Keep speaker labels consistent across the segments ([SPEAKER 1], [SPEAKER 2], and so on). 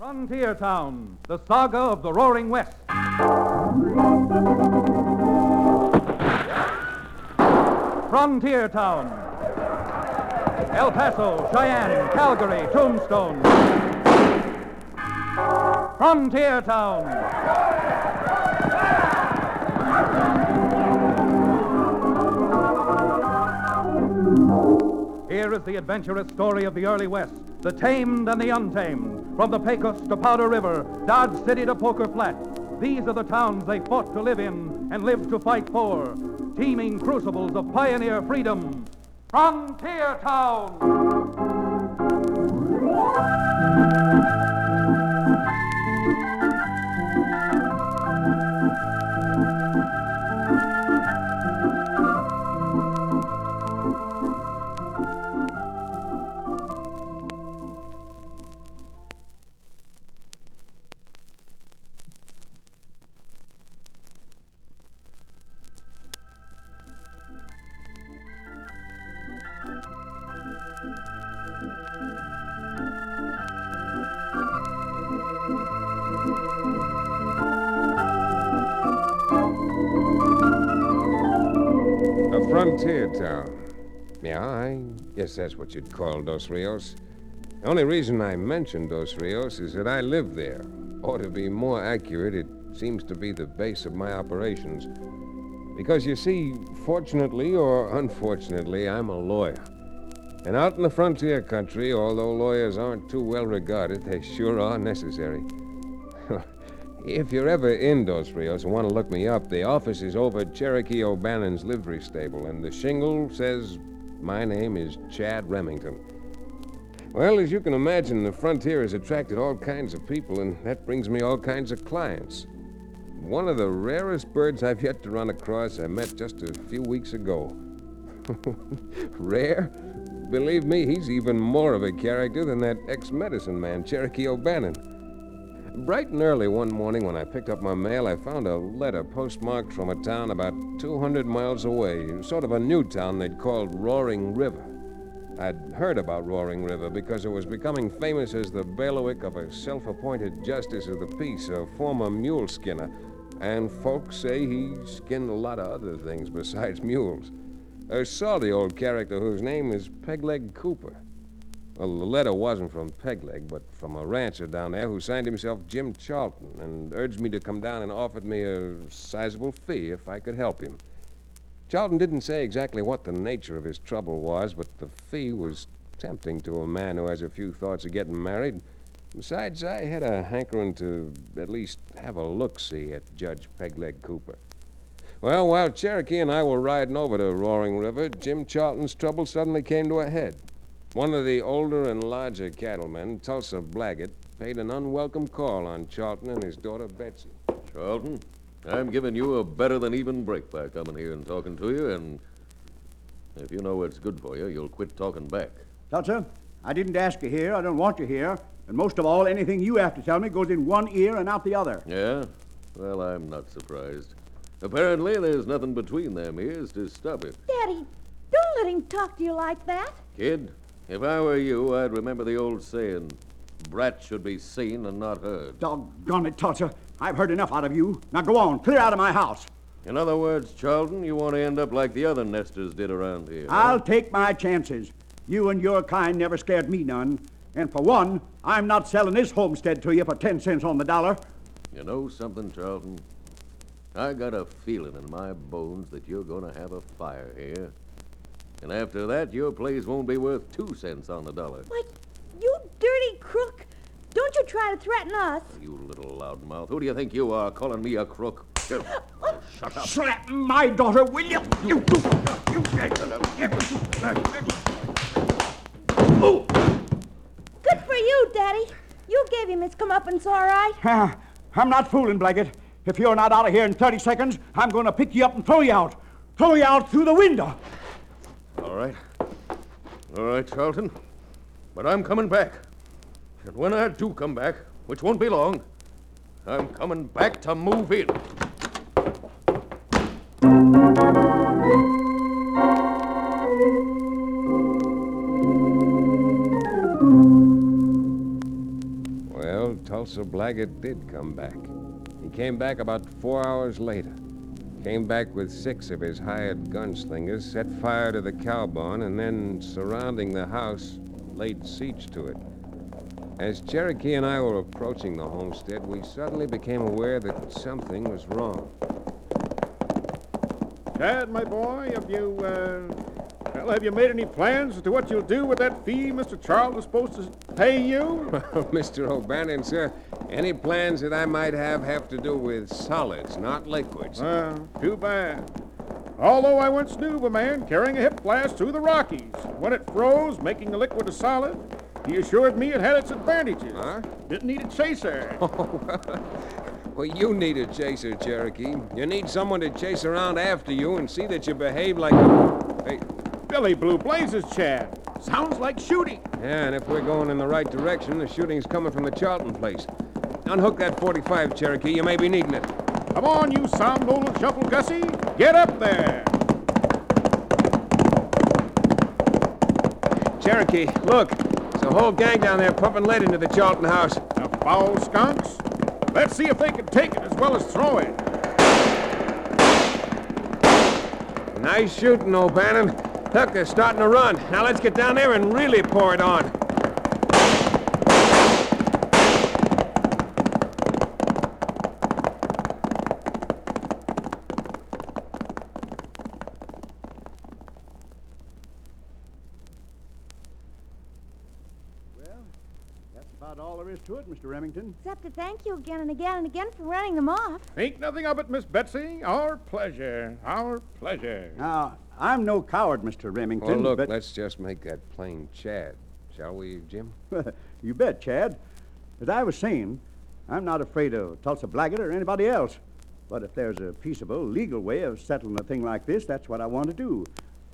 [SPEAKER 1] Frontier Town, the saga of the Roaring West. Frontier Town. El Paso, Cheyenne, Calgary, Tombstone. Frontier Town. Here is the adventurous story of the early West, the tamed and the untamed, from the Pecos to Powder River, Dodge City to Poker Flat. These are the towns they fought to live in and lived to fight for, teeming crucibles of pioneer freedom. Frontier Town!
[SPEAKER 2] Guess that's what you'd call Dos Rios. The only reason I mentioned Dos Rios is that I live there. Or to be more accurate, it seems to be the base of my operations. Because you see, fortunately or unfortunately, I'm a lawyer. And out in the frontier country, although lawyers aren't too well regarded, they sure are necessary. If you're ever in Dos Rios and want to look me up, the office is over Cherokee O'Bannon's livery stable, and the shingle says my name is Chad Remington. Well, as you can imagine, the frontier has attracted all kinds of people, and that brings me all kinds of clients. One of the rarest birds I've yet to run across I met just a few weeks ago. Rare? Believe me, he's even more of a character than that ex medicine man, Cherokee O'Bannon. Bright and early one morning when I picked up my mail, I found a letter postmarked from a town about 200 miles away, sort of a new town they'd called Roaring River. I'd heard about Roaring River because it was becoming famous as the bailiwick of a self appointed justice of the peace, a former mule skinner. And folks say he skinned a lot of other things besides mules. A salty old character whose name is Pegleg Cooper. Well, the letter wasn't from Pegleg, but from a rancher down there who signed himself Jim Charlton and urged me to come down and offered me a sizable fee if I could help him. Charlton didn't say exactly what the nature of his trouble was, but the fee was tempting to a man who has a few thoughts of getting married. Besides, I had a hankering to at least have a look see at Judge Pegleg Cooper. Well, while Cherokee and I were riding over to Roaring River, Jim Charlton's trouble suddenly came to a head. One of the older and larger cattlemen, Tulsa Blaggett, paid an unwelcome call on Charlton and his daughter Betsy.
[SPEAKER 3] Charlton, I'm giving you a better than even break by coming here and talking to you, and if you know what's good for you, you'll quit talking back.
[SPEAKER 4] Tulsa, I didn't ask you here. I don't want you here. And most of all, anything you have to tell me goes in one ear and out the other.
[SPEAKER 3] Yeah? Well, I'm not surprised. Apparently, there's nothing between them ears to stop it.
[SPEAKER 5] Daddy, don't let him talk to you like that.
[SPEAKER 3] Kid, if I were you, I'd remember the old saying brat should be seen and not heard.
[SPEAKER 4] Doggone it, Tulsa. I've heard enough out of you. Now go on, clear out of my house.
[SPEAKER 3] In other words, Charlton, you want to end up like the other nesters did around here.
[SPEAKER 4] I'll take my chances. You and your kind never scared me none. And for one, I'm not selling this homestead to you for ten cents on the dollar.
[SPEAKER 3] You know something, Charlton? I got a feeling in my bones that you're going to have a fire here. And after that, your place won't be worth two cents on the dollar.
[SPEAKER 5] Why, you dirty crook. Don't you try to threaten us.
[SPEAKER 3] You little loudmouth. Who do you think you are, calling me a crook? Shut up.
[SPEAKER 4] Slap my daughter, will you? You, you,
[SPEAKER 5] Good for you, Daddy. You gave him his comeuppance, all right.
[SPEAKER 4] Ah, I'm not fooling, Blaggett. If you're not out of here in 30 seconds, I'm going to pick you up and throw you out. Throw you out through the window.
[SPEAKER 3] All right. All right, Charlton. But I'm coming back. And when I do come back, which won't be long, I'm coming back to move in.
[SPEAKER 2] Well, Tulsa Blaggett did come back. He came back about four hours later. Came back with six of his hired gunslingers, set fire to the cow barn, and then, surrounding the house, laid siege to it. As Cherokee and I were approaching the homestead, we suddenly became aware that something was wrong.
[SPEAKER 6] Chad, my boy, have you, uh, well, have you made any plans as to what you'll do with that fee Mr. Charles is supposed to pay you?
[SPEAKER 2] Mr. O'Bannon, sir, any plans that I might have have to do with solids, not liquids.
[SPEAKER 6] Uh, too bad. Although I once knew of a man carrying a hip flask through the Rockies. When it froze, making the liquid a solid, he assured me it had its advantages.
[SPEAKER 2] Huh?
[SPEAKER 6] Didn't need a chaser.
[SPEAKER 2] Well, you need a chaser, Cherokee. You need someone to chase around after you and see that you behave like. Hey,
[SPEAKER 6] Billy Blue Blazes, Chad. Sounds like shooting.
[SPEAKER 2] yeah, and if we're going in the right direction, the shooting's coming from the Charlton place. Unhook that 45, Cherokee. You may be needing it.
[SPEAKER 6] Come on, you somnolent shuffle Gussie. Get up there.
[SPEAKER 2] Cherokee, look. There's a whole gang down there pumping lead into the Charlton house.
[SPEAKER 6] The foul skunks. Let's see if they can take it as well as throw it.
[SPEAKER 2] Nice shooting, O'Bannon. Look, they're starting to run. Now let's get down there and really pour it on.
[SPEAKER 4] That's about all there is to it, Mr. Remington.
[SPEAKER 5] Except to thank you again and again and again for running them off.
[SPEAKER 6] Think nothing of it, Miss Betsy. Our pleasure. Our pleasure.
[SPEAKER 4] Now, I'm no coward, Mr. Remington.
[SPEAKER 2] Well, look,
[SPEAKER 4] but...
[SPEAKER 2] let's just make that plain Chad. Shall we, Jim?
[SPEAKER 4] you bet, Chad. As I was saying, I'm not afraid of Tulsa Blaggett or anybody else. But if there's a peaceable, legal way of settling a thing like this, that's what I want to do.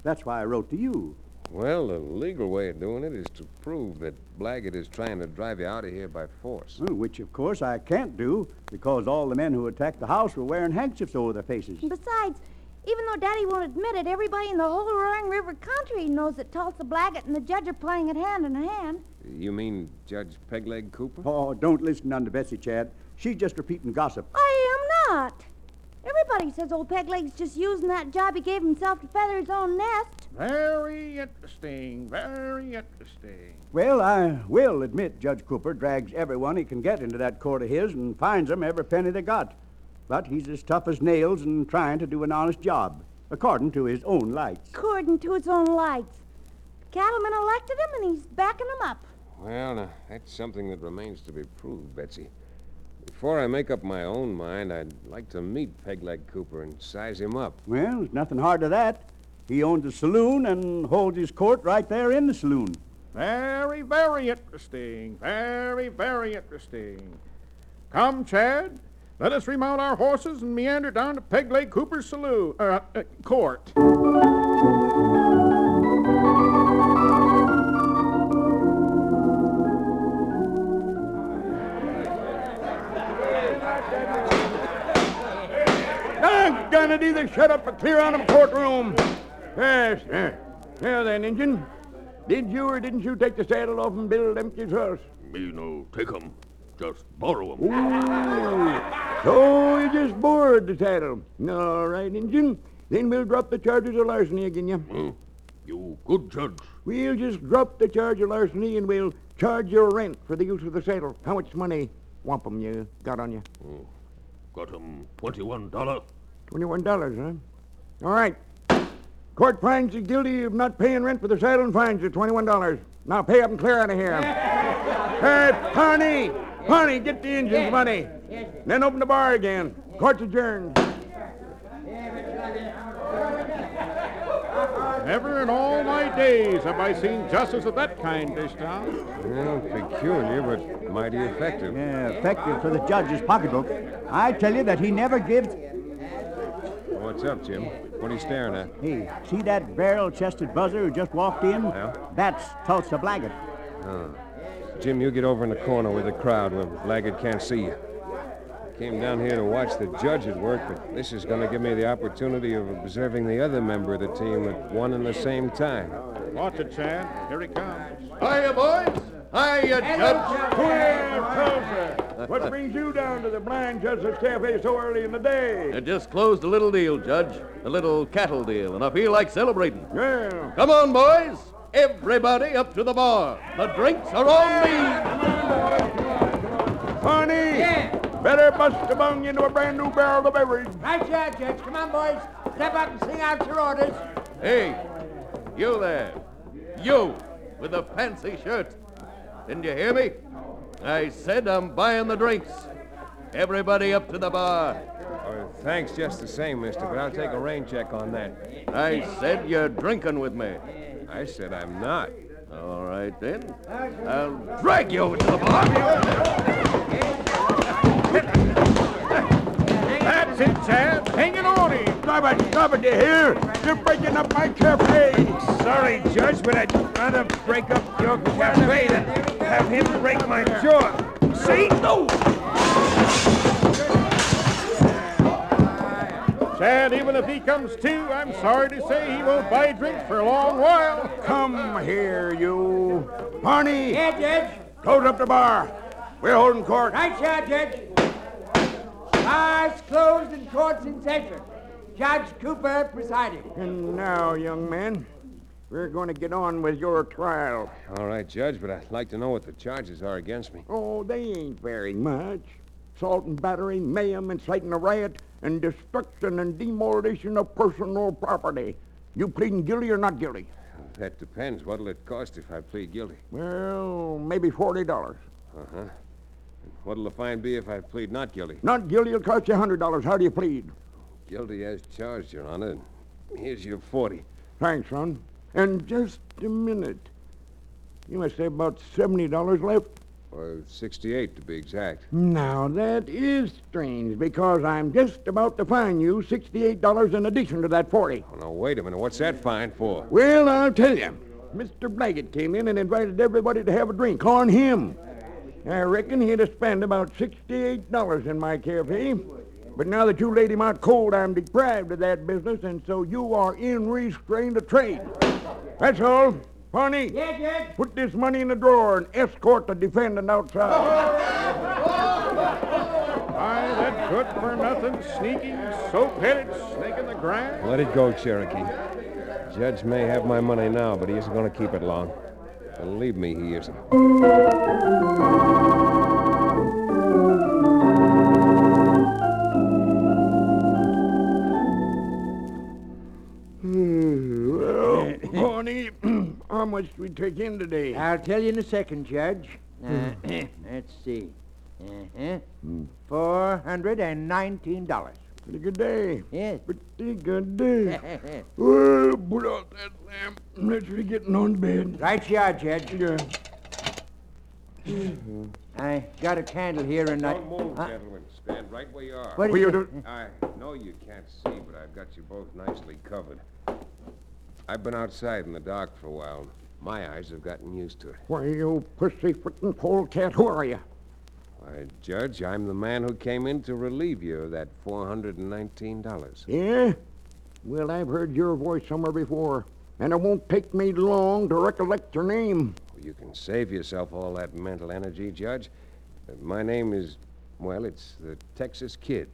[SPEAKER 4] That's why I wrote to you.
[SPEAKER 2] Well, the legal way of doing it is to prove that Blaggett is trying to drive you out of here by force.
[SPEAKER 4] Well, Which, of course, I can't do because all the men who attacked the house were wearing handkerchiefs over their faces.
[SPEAKER 5] And besides, even though Daddy won't admit it, everybody in the whole Roaring River country knows that Tulsa Blaggett and the judge are playing at hand in hand.
[SPEAKER 2] You mean Judge Pegleg Cooper?
[SPEAKER 4] Oh, don't listen unto Betsy, Chad. She's just repeating gossip.
[SPEAKER 5] I am not. Everybody says old Pegleg's just using that job he gave himself to feather his own nest.
[SPEAKER 6] Very interesting. Very interesting.
[SPEAKER 4] Well, I will admit Judge Cooper drags everyone he can get into that court of his and finds them every penny they got. But he's as tough as nails and trying to do an honest job, according to his own lights.
[SPEAKER 5] According to his own lights. Cattlemen elected him and he's backing them up.
[SPEAKER 2] Well, now, that's something that remains to be proved, Betsy. Before I make up my own mind, I'd like to meet Pegleg Cooper and size him up.
[SPEAKER 4] Well, there's nothing hard to that. He owns a saloon and holds his court right there in the saloon.
[SPEAKER 6] Very, very interesting. Very, very interesting. Come, Chad. Let us remount our horses and meander down to Peg Leg Cooper's saloon, uh, uh, court.
[SPEAKER 7] It, either shut up or clear out of the courtroom. Yes, sir. Now then, Injun, did you or didn't you take the saddle off and Bill Lemke's horse?
[SPEAKER 3] Me no take 'em, just borrow 'em.
[SPEAKER 7] Ooh, so you just borrowed the saddle. All right, Injun. Then we'll drop the charges of larceny again you.
[SPEAKER 3] You good judge.
[SPEAKER 7] We'll just drop the charge of larceny and we'll charge your rent for the use of the saddle. How much money, wampum, you got on you?
[SPEAKER 3] Got 'em twenty-one dollar.
[SPEAKER 7] Twenty-one dollars, huh? All right. Court finds you guilty of not paying rent for the saddle and fines you twenty-one dollars. Now pay up and clear out of here. hey, Pawnee! Pawnee, get the Injun's money. Then open the bar again. Court's adjourned.
[SPEAKER 6] Never in all my days have I seen justice of that kind this town.
[SPEAKER 2] Well, peculiar, but mighty effective.
[SPEAKER 4] Yeah, effective for the judge's pocketbook. I tell you that he never gives.
[SPEAKER 2] What's up, Jim? What are you staring at?
[SPEAKER 4] Hey, see that barrel-chested buzzer who just walked in?
[SPEAKER 2] Yeah.
[SPEAKER 4] That's Tulsa Blaggett.
[SPEAKER 2] Jim, you get over in the corner with the crowd where Blaggett can't see you. Came down here to watch the judge at work, but this is going to give me the opportunity of observing the other member of the team at one and the same time.
[SPEAKER 6] Watch it, Chad. Here he comes.
[SPEAKER 3] Hiya, boys. Hiya, Judge.
[SPEAKER 7] Clear, What brings you down to the Blind Justice Cafe so early in the day?
[SPEAKER 3] I just closed a little deal, Judge. A little cattle deal, and I feel like celebrating.
[SPEAKER 7] Well,
[SPEAKER 3] Come on, boys. Everybody up to the bar. The drinks are on me.
[SPEAKER 7] honey, better bust a bung into a brand new barrel of beverage.
[SPEAKER 8] Right, Judge, Judge. Come on, boys. Step up and sing out your orders.
[SPEAKER 3] Hey, you there. You with the fancy shirt. Didn't you hear me? I said I'm buying the drinks. Everybody up to the bar.
[SPEAKER 2] Oh, thanks just the same, mister, but I'll take a rain check on that.
[SPEAKER 3] I said you're drinking with me.
[SPEAKER 2] I said I'm not.
[SPEAKER 3] All right, then. I'll drag you over to the bar.
[SPEAKER 6] That's it, Chad. Hang it on him.
[SPEAKER 7] Stop it, stop it, you hear? You're breaking up my cafe.
[SPEAKER 9] Sorry, Judge, but I'd rather break up your cafe than have him break my jaw. See? No!
[SPEAKER 6] Chad, even if he comes to, I'm sorry to say he won't buy drinks for a long while.
[SPEAKER 7] Come here, you. Barney,
[SPEAKER 8] Yeah, Judge.
[SPEAKER 7] close up the bar. We're holding court.
[SPEAKER 8] Right, Judge, Judge. Bars closed and courts in session. Judge Cooper presiding.
[SPEAKER 7] And now, young man, we're going to get on with your trial.
[SPEAKER 2] All right, Judge, but I'd like to know what the charges are against me.
[SPEAKER 7] Oh, they ain't very much. Assault and battery, mayhem, inciting a riot, and destruction and demolition of personal property. You pleading guilty or not guilty?
[SPEAKER 2] That depends. What'll it cost if I plead guilty?
[SPEAKER 7] Well, maybe forty dollars.
[SPEAKER 2] Uh-huh. What'll the fine be if I plead not guilty?
[SPEAKER 7] Not guilty will cost you a hundred dollars. How do you plead?
[SPEAKER 2] Guilty as charged, Your Honor. Here's your 40.
[SPEAKER 7] Thanks, son. And just a minute. You must have about seventy dollars left.
[SPEAKER 2] Or 68 to be exact.
[SPEAKER 7] Now that is strange because I'm just about to fine you sixty-eight dollars in addition to that forty.
[SPEAKER 2] Oh, now, wait a minute. What's that fine for?
[SPEAKER 7] Well, I'll tell you. Mr. Blaggett came in and invited everybody to have a drink on him. I reckon he'd have spent about sixty-eight dollars in my cafe. But now that you laid him out cold, I'm deprived of that business, and so you are in restraint of trade. That's all. Barney,
[SPEAKER 8] Yeah, Judge.
[SPEAKER 7] put this money in the drawer and escort the defendant outside.
[SPEAKER 6] Why, that good for nothing, sneaking, soap headed snake in the grass.
[SPEAKER 2] Let it go, Cherokee. Judge may have my money now, but he isn't going to keep it long. Believe me, he isn't.
[SPEAKER 7] How much do we take in today?
[SPEAKER 8] I'll tell you in a second, Judge. Uh, let's see. Uh-huh. Four hundred and nineteen dollars.
[SPEAKER 7] Pretty good day.
[SPEAKER 8] Yes.
[SPEAKER 7] Pretty good day. Well, put out that lamp. Let's be getting on bed.
[SPEAKER 8] right you are, Judge.
[SPEAKER 7] Yeah.
[SPEAKER 8] I got a candle here and I.
[SPEAKER 2] Don't move,
[SPEAKER 8] Uh,
[SPEAKER 2] gentlemen. Stand right where you are.
[SPEAKER 8] What
[SPEAKER 7] What
[SPEAKER 8] is
[SPEAKER 7] you
[SPEAKER 8] it?
[SPEAKER 7] do?
[SPEAKER 2] I know you can't see, but I've got you both nicely covered. I've been outside in the dark for a while. My eyes have gotten used to it.
[SPEAKER 7] Why, you pussyfooting polecat, who are you?
[SPEAKER 2] Why, Judge, I'm the man who came in to relieve you of that $419.
[SPEAKER 7] Yeah? Well, I've heard your voice somewhere before, and it won't take me long to recollect your name.
[SPEAKER 2] You can save yourself all that mental energy, Judge. Uh, My name is, well, it's the Texas Kid.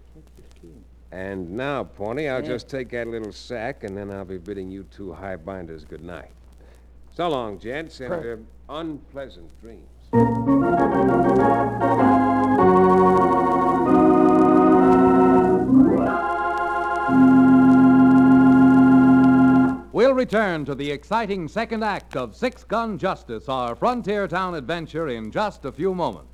[SPEAKER 2] And now, Pawnee, I'll just take that little sack, and then I'll be bidding you two high binders good night. So long, gents, and uh, unpleasant dreams.
[SPEAKER 1] We'll return to the exciting second act of Six Gun Justice, our frontier town adventure, in just a few moments.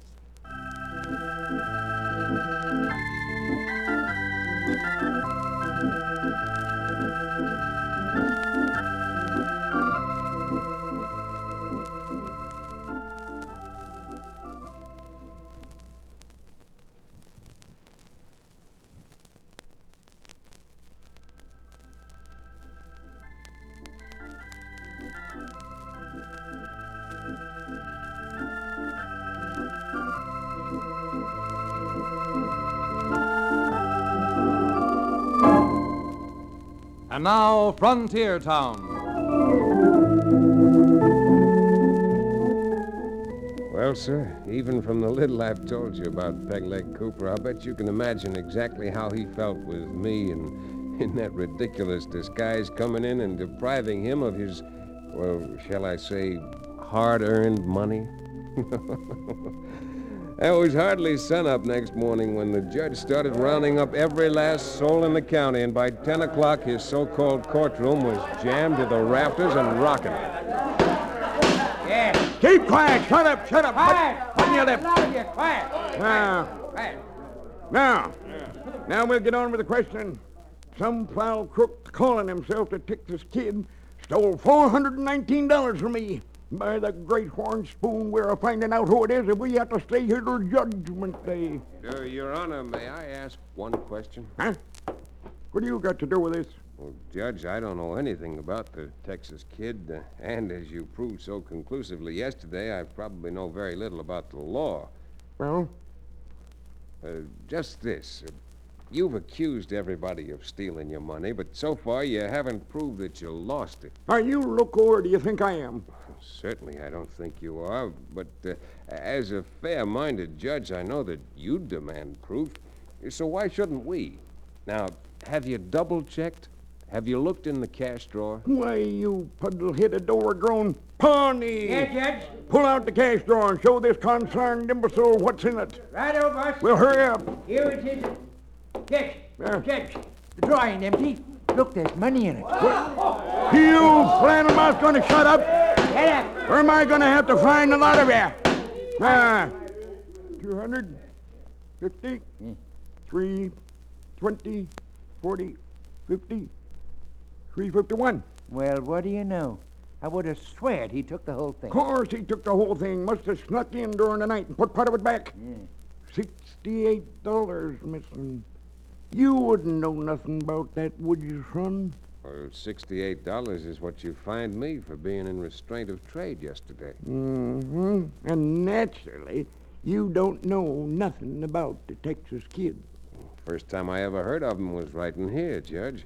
[SPEAKER 1] Frontier Town.
[SPEAKER 2] Well, sir, even from the little I've told you about Pegleg Cooper, I'll bet you can imagine exactly how he felt with me and in that ridiculous disguise coming in and depriving him of his, well, shall I say, hard earned money. It was hardly sunup next morning when the judge started rounding up every last soul in the county, and by 10 o'clock, his so called courtroom was jammed to the rafters and rocking.
[SPEAKER 8] Yeah.
[SPEAKER 7] Keep quiet. Shut up. Shut up.
[SPEAKER 8] Quiet.
[SPEAKER 7] Put, put your lip.
[SPEAKER 8] None of you. Quiet.
[SPEAKER 7] Now,
[SPEAKER 8] Quiet.
[SPEAKER 7] now, now we'll get on with the question. Some foul crook calling himself the Texas Kid stole $419 from me. By the great horn spoon, we're finding out who it is if we have to stay here till Judgment Day.
[SPEAKER 2] Uh, Your Honor, may I ask one question?
[SPEAKER 7] Huh? What do you got to do with this?
[SPEAKER 2] Well, Judge, I don't know anything about the Texas kid, uh, and as you proved so conclusively yesterday, I probably know very little about the law.
[SPEAKER 7] Well,
[SPEAKER 2] Uh, just this. Uh, you've accused everybody of stealing your money, but so far you haven't proved that you lost it.
[SPEAKER 7] are you loco or do you think I am?
[SPEAKER 2] Certainly, I don't think you are, but uh, as a fair minded judge, I know that you demand proof. So why shouldn't we? Now, have you double checked? Have you looked in the cash drawer?
[SPEAKER 7] Why, you puddle-headed, overgrown pony!
[SPEAKER 8] Yeah, Judge.
[SPEAKER 7] Pull out the cash drawer and show this concerned imbecile what's in it.
[SPEAKER 8] Right over, boss.
[SPEAKER 7] Well, hurry up.
[SPEAKER 8] Here it is. Judge.
[SPEAKER 7] Yeah.
[SPEAKER 8] Judge. The drawer ain't empty. Look, there's money in it.
[SPEAKER 7] You flannel mouth gonna shut up? Or am I gonna have to find a lot of you? Ah, 250, 3, 20, 40, 50, 351.
[SPEAKER 8] Well, what do you know? I would have sweared he took the whole thing.
[SPEAKER 7] Of course he took the whole thing. Must have snuck in during the night and put part of it back. Sixty-eight dollars missing. You wouldn't know nothing about that, would you, son?
[SPEAKER 2] Well, $68 is what you fined me for being in restraint of trade yesterday.
[SPEAKER 7] Mm-hmm. And naturally, you don't know nothing about the Texas Kid.
[SPEAKER 2] First time I ever heard of him was right in here, Judge.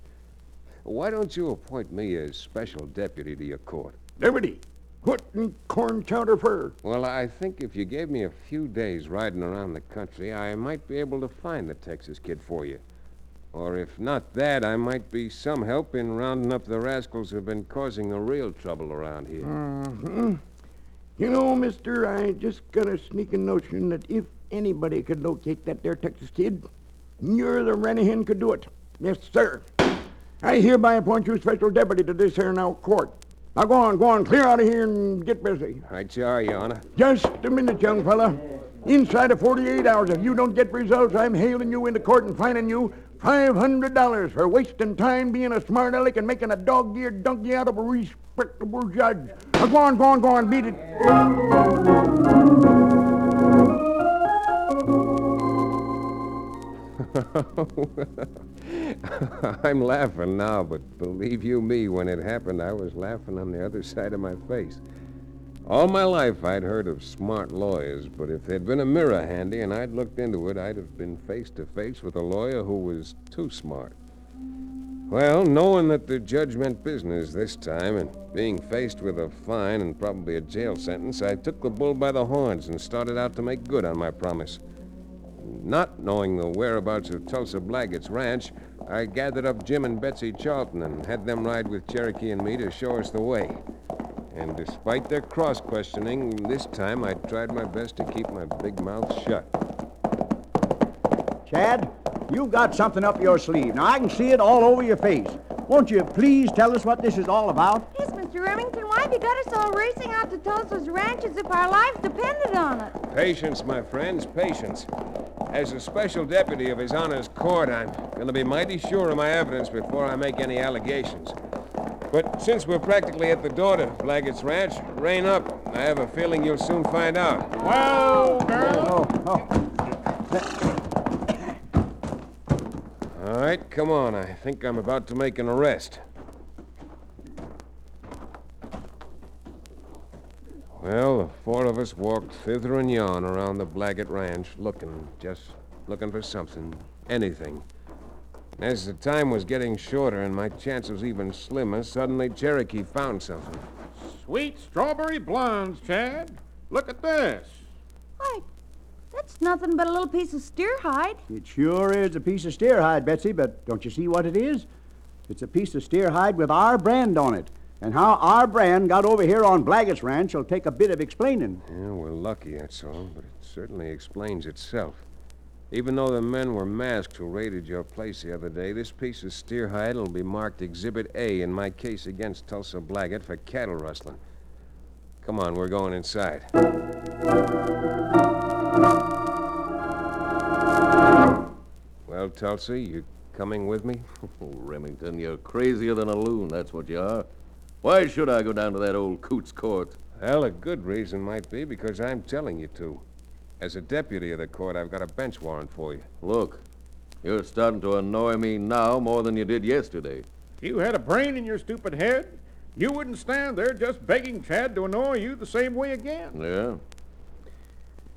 [SPEAKER 2] Why don't you appoint me as special deputy to your court?
[SPEAKER 7] Liberty, what in corn chowder fur?
[SPEAKER 2] Well, I think if you gave me a few days riding around the country, I might be able to find the Texas kid for you. Or if not that, I might be some help in rounding up the rascals who've been causing the real trouble around here.
[SPEAKER 7] Mm-hmm. You know, mister, I just got a sneaking notion that if anybody could locate that there Texas Kid, you're the Rennihan could do it. Yes, sir. I hereby appoint you special deputy to this here now court. Now go on, go on, clear out of here and get busy.
[SPEAKER 2] Right you are, Your Honor.
[SPEAKER 7] Just a minute, young fella. Inside of 48 hours, if you don't get results, I'm hailing you into court and fining you $500 for wasting time being a smart aleck and making a dog-eared donkey out of a respectable judge. Now go on, go on, go on, beat it.
[SPEAKER 2] I'm laughing now, but believe you me, when it happened, I was laughing on the other side of my face. All my life I'd heard of smart lawyers, but if there'd been a mirror handy and I'd looked into it, I'd have been face to face with a lawyer who was too smart. Well, knowing that the judge meant business this time and being faced with a fine and probably a jail sentence, I took the bull by the horns and started out to make good on my promise. Not knowing the whereabouts of Tulsa Blaggett's ranch, I gathered up Jim and Betsy Charlton and had them ride with Cherokee and me to show us the way. And despite their cross questioning, this time I tried my best to keep my big mouth shut.
[SPEAKER 4] Chad, you've got something up your sleeve. Now, I can see it all over your face. Won't you please tell us what this is all about?
[SPEAKER 5] Yes, Mr. Remington, why have you got us all racing out to Tulsa's ranch as if our lives depended on it?
[SPEAKER 2] Patience, my friends, patience. As a special deputy of His Honor's court, I'm going to be mighty sure of my evidence before I make any allegations. But since we're practically at the door to Blaggett's ranch, rein up. I have a feeling you'll soon find out.
[SPEAKER 6] Well, girl.
[SPEAKER 4] Oh, oh.
[SPEAKER 2] All right, come on. I think I'm about to make an arrest. Well, the four of us walked thither and yon around the Blaggett Ranch, looking, just looking for something, anything. As the time was getting shorter and my chances even slimmer, suddenly Cherokee found something.
[SPEAKER 6] Sweet strawberry blondes, Chad. Look at this.
[SPEAKER 5] Why, that's nothing but a little piece of steer hide.
[SPEAKER 4] It sure is a piece of steer hide, Betsy, but don't you see what it is? It's a piece of steer hide with our brand on it. And how our brand got over here on Blaggett's Ranch will take a bit of explaining.
[SPEAKER 2] Yeah, we're lucky, that's all, but it certainly explains itself. Even though the men were masked who raided your place the other day, this piece of steer hide will be marked Exhibit A in my case against Tulsa Blaggett for cattle rustling. Come on, we're going inside. Well, Tulsa, you coming with me?
[SPEAKER 3] Oh, Remington, you're crazier than a loon, that's what you are. Why should I go down to that old coot's court?
[SPEAKER 2] Well, a good reason might be because I'm telling you to. As a deputy of the court, I've got a bench warrant for you.
[SPEAKER 3] Look, you're starting to annoy me now more than you did yesterday.
[SPEAKER 6] If you had a brain in your stupid head, you wouldn't stand there just begging Chad to annoy you the same way again.
[SPEAKER 3] Yeah?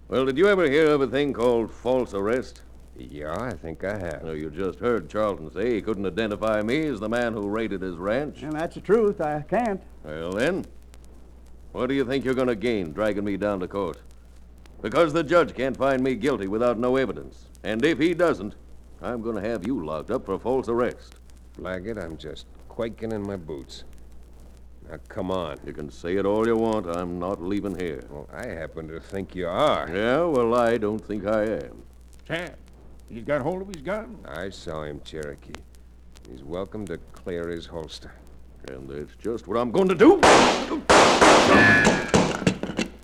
[SPEAKER 3] Well, did you ever hear of a thing called false arrest?
[SPEAKER 2] Yeah, I think I have.
[SPEAKER 3] No, you just heard Charlton say he couldn't identify me as the man who raided his ranch.
[SPEAKER 4] And that's the truth. I can't.
[SPEAKER 3] Well, then, what do you think you're going to gain dragging me down to court? Because the judge can't find me guilty without no evidence. And if he doesn't, I'm going to have you locked up for false arrest.
[SPEAKER 2] Blaggett, I'm just quaking in my boots. Now, come on.
[SPEAKER 3] You can say it all you want. I'm not leaving here.
[SPEAKER 2] Well, I happen to think you are.
[SPEAKER 3] Yeah, well, I don't think I am.
[SPEAKER 6] Chad, he's got hold of his gun.
[SPEAKER 2] I saw him, Cherokee. He's welcome to clear his holster.
[SPEAKER 3] And that's just what I'm going to do.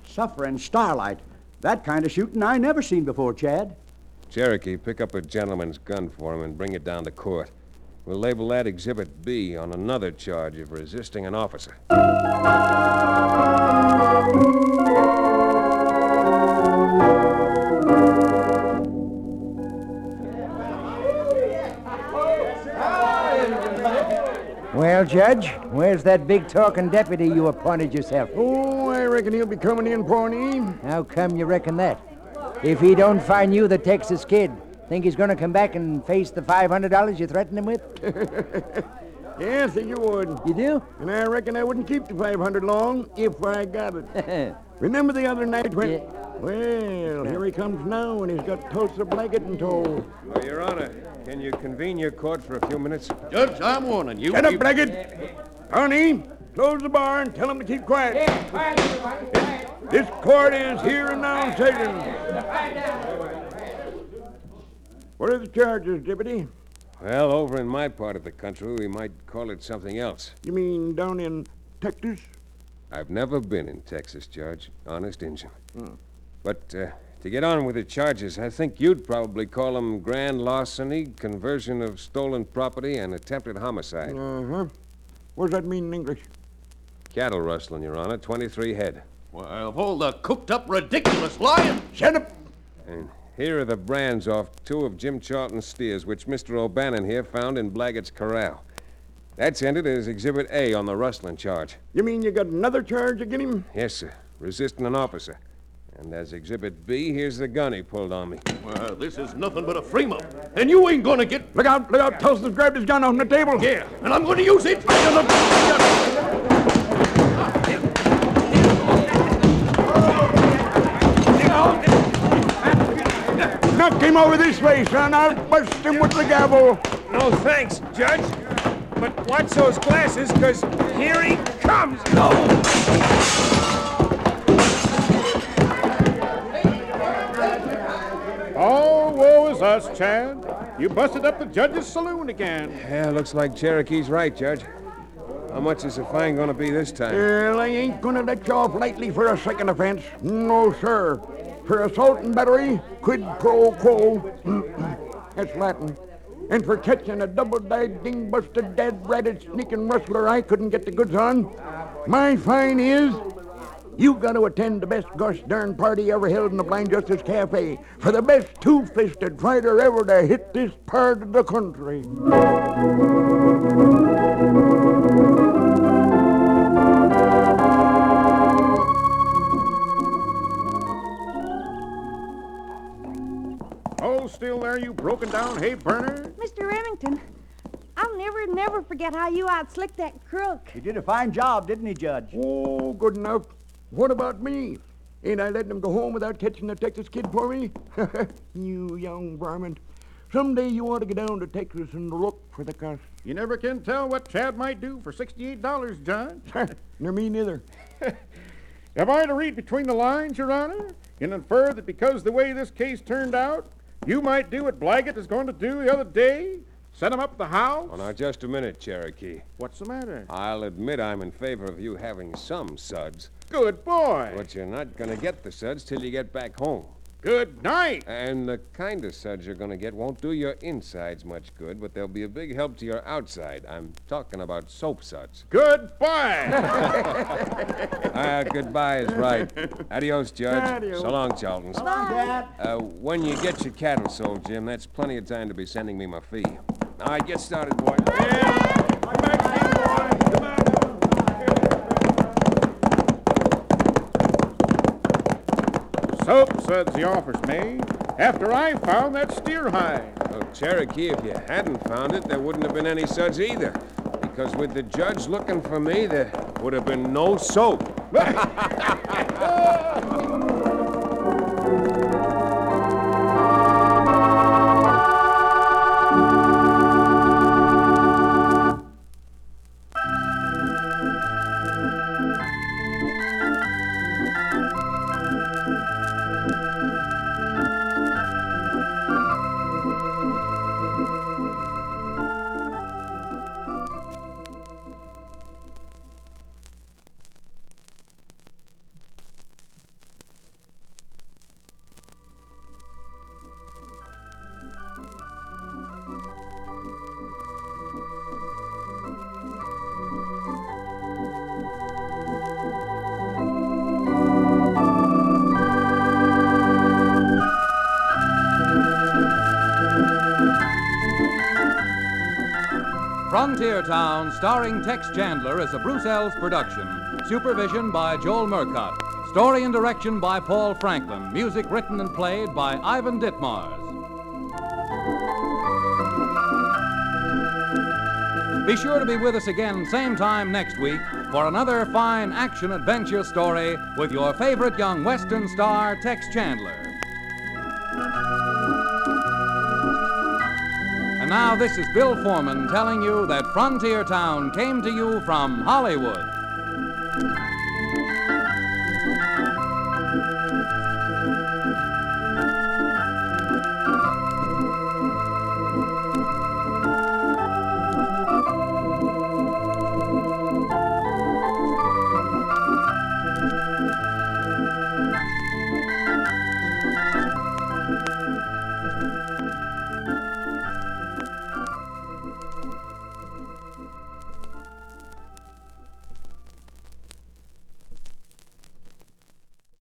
[SPEAKER 4] Suffering starlight. That kind of shooting I never seen before, Chad.
[SPEAKER 2] Cherokee, pick up a gentleman's gun for him and bring it down to court. We'll label that Exhibit B on another charge of resisting an officer.
[SPEAKER 8] Well, Judge, where's that big talking deputy you appointed yourself?
[SPEAKER 7] Oh, I reckon he'll be coming in, Pawnee.
[SPEAKER 8] How come you reckon that? If he don't find you the Texas kid, think he's gonna come back and face the $500 you threatened him with?
[SPEAKER 7] Yeah, I think you would.
[SPEAKER 8] You do?
[SPEAKER 7] And I reckon I wouldn't keep the 500 long if I got it. Remember the other night when...
[SPEAKER 8] Yeah.
[SPEAKER 7] Well, here he comes now, and he's got Tulsa Blaggett in tow.
[SPEAKER 2] Well, Your Honor, can you convene your court for a few minutes?
[SPEAKER 3] Judge, I'm warning you.
[SPEAKER 7] Get up,
[SPEAKER 3] keep-
[SPEAKER 7] Blaggett! Pawnee, close the bar and tell him to keep quiet. This court is here and now sitting. What are the charges, deputy?
[SPEAKER 2] Well, over in my part of the country, we might call it something else.
[SPEAKER 7] You mean down in Texas?
[SPEAKER 2] I've never been in Texas, Judge. Honest Injun. But uh, to get on with the charges, I think you'd probably call them grand larceny, conversion of stolen property, and attempted homicide.
[SPEAKER 7] Uh-huh. What does that mean in English?
[SPEAKER 2] Cattle rustling, Your Honor. 23 head.
[SPEAKER 3] Well, of all the cooked up, ridiculous lying.
[SPEAKER 7] Shut up!
[SPEAKER 2] And here are the brands off two of Jim Charlton's steers, which Mr. O'Bannon here found in Blaggett's corral. That's entered as Exhibit A on the rustling charge.
[SPEAKER 7] You mean you got another charge against him?
[SPEAKER 2] Yes, sir. Resisting an officer. And as Exhibit B, here's the gun he pulled on me.
[SPEAKER 3] Well, this is nothing but a frame up. And you ain't going to get.
[SPEAKER 7] Look out, look out. Tulsa's grabbed his gun off the table.
[SPEAKER 3] Yeah, and I'm going to use it.
[SPEAKER 7] Knock him over this way, son. I'll bust him with the gavel.
[SPEAKER 9] No thanks, Judge. But watch those glasses, because here he comes.
[SPEAKER 6] Oh, woe is us, Chad. You busted up the judge's saloon again.
[SPEAKER 2] Yeah, looks like Cherokee's right, Judge. How much is the fine going to be this time?
[SPEAKER 7] Well, I ain't gonna let you off lightly for a second offense. No, sir. For assault and battery, quid pro quo. That's Latin. And for catching a double-dyed, ding-busted, dead-ratted, sneaking rustler I couldn't get the goods on, my fine is you got to attend the best gosh darn party ever held in the Blind Justice Cafe for the best two-fisted fighter ever to hit this part of the country.
[SPEAKER 6] Still there, you broken down hay burner?
[SPEAKER 5] Mr. Remington, I'll never, never forget how you outslicked that crook.
[SPEAKER 4] He did a fine job, didn't he, Judge?
[SPEAKER 7] Oh, good enough. What about me? Ain't I letting him go home without catching the Texas kid for me? you young varmint. Someday you ought to get down to Texas and look for the cuss.
[SPEAKER 6] You never can tell what Chad might do for $68, Judge.
[SPEAKER 7] Nor me neither.
[SPEAKER 6] Am I to read between the lines, Your Honor, and infer that because the way this case turned out, you might do what Blaggett is going to do the other day? Set him up at the house?
[SPEAKER 2] Oh, now, just a minute, Cherokee.
[SPEAKER 6] What's the matter?
[SPEAKER 2] I'll admit I'm in favor of you having some suds,
[SPEAKER 6] Good boy.
[SPEAKER 2] but you're not going to get the suds till you get back home.
[SPEAKER 6] Good night.
[SPEAKER 2] And the kind of suds you're going to get won't do your insides much good, but they'll be a big help to your outside. I'm talking about soap suds.
[SPEAKER 6] Goodbye.
[SPEAKER 2] Ah, goodbye is right. Adios, Judge.
[SPEAKER 7] Adios.
[SPEAKER 2] So long, Charlton.
[SPEAKER 5] Bye.
[SPEAKER 2] Uh, when you get your cattle sold, Jim, that's plenty of time to be sending me my fee. All right, get started, boy.
[SPEAKER 6] Soap suds the offer's made after I found that steer hide.
[SPEAKER 2] Well, Cherokee, if you hadn't found it, there wouldn't have been any suds either. Because with the judge looking for me, there would have been no soap.
[SPEAKER 1] Town, starring Tex Chandler, is a Bruce Eells production. Supervision by Joel Murcott. Story and direction by Paul Franklin. Music written and played by Ivan Ditmars. Be sure to be with us again same time next week for another fine action adventure story with your favorite young Western star, Tex Chandler. Now this is Bill Forman telling you that Frontier Town came to you from Hollywood.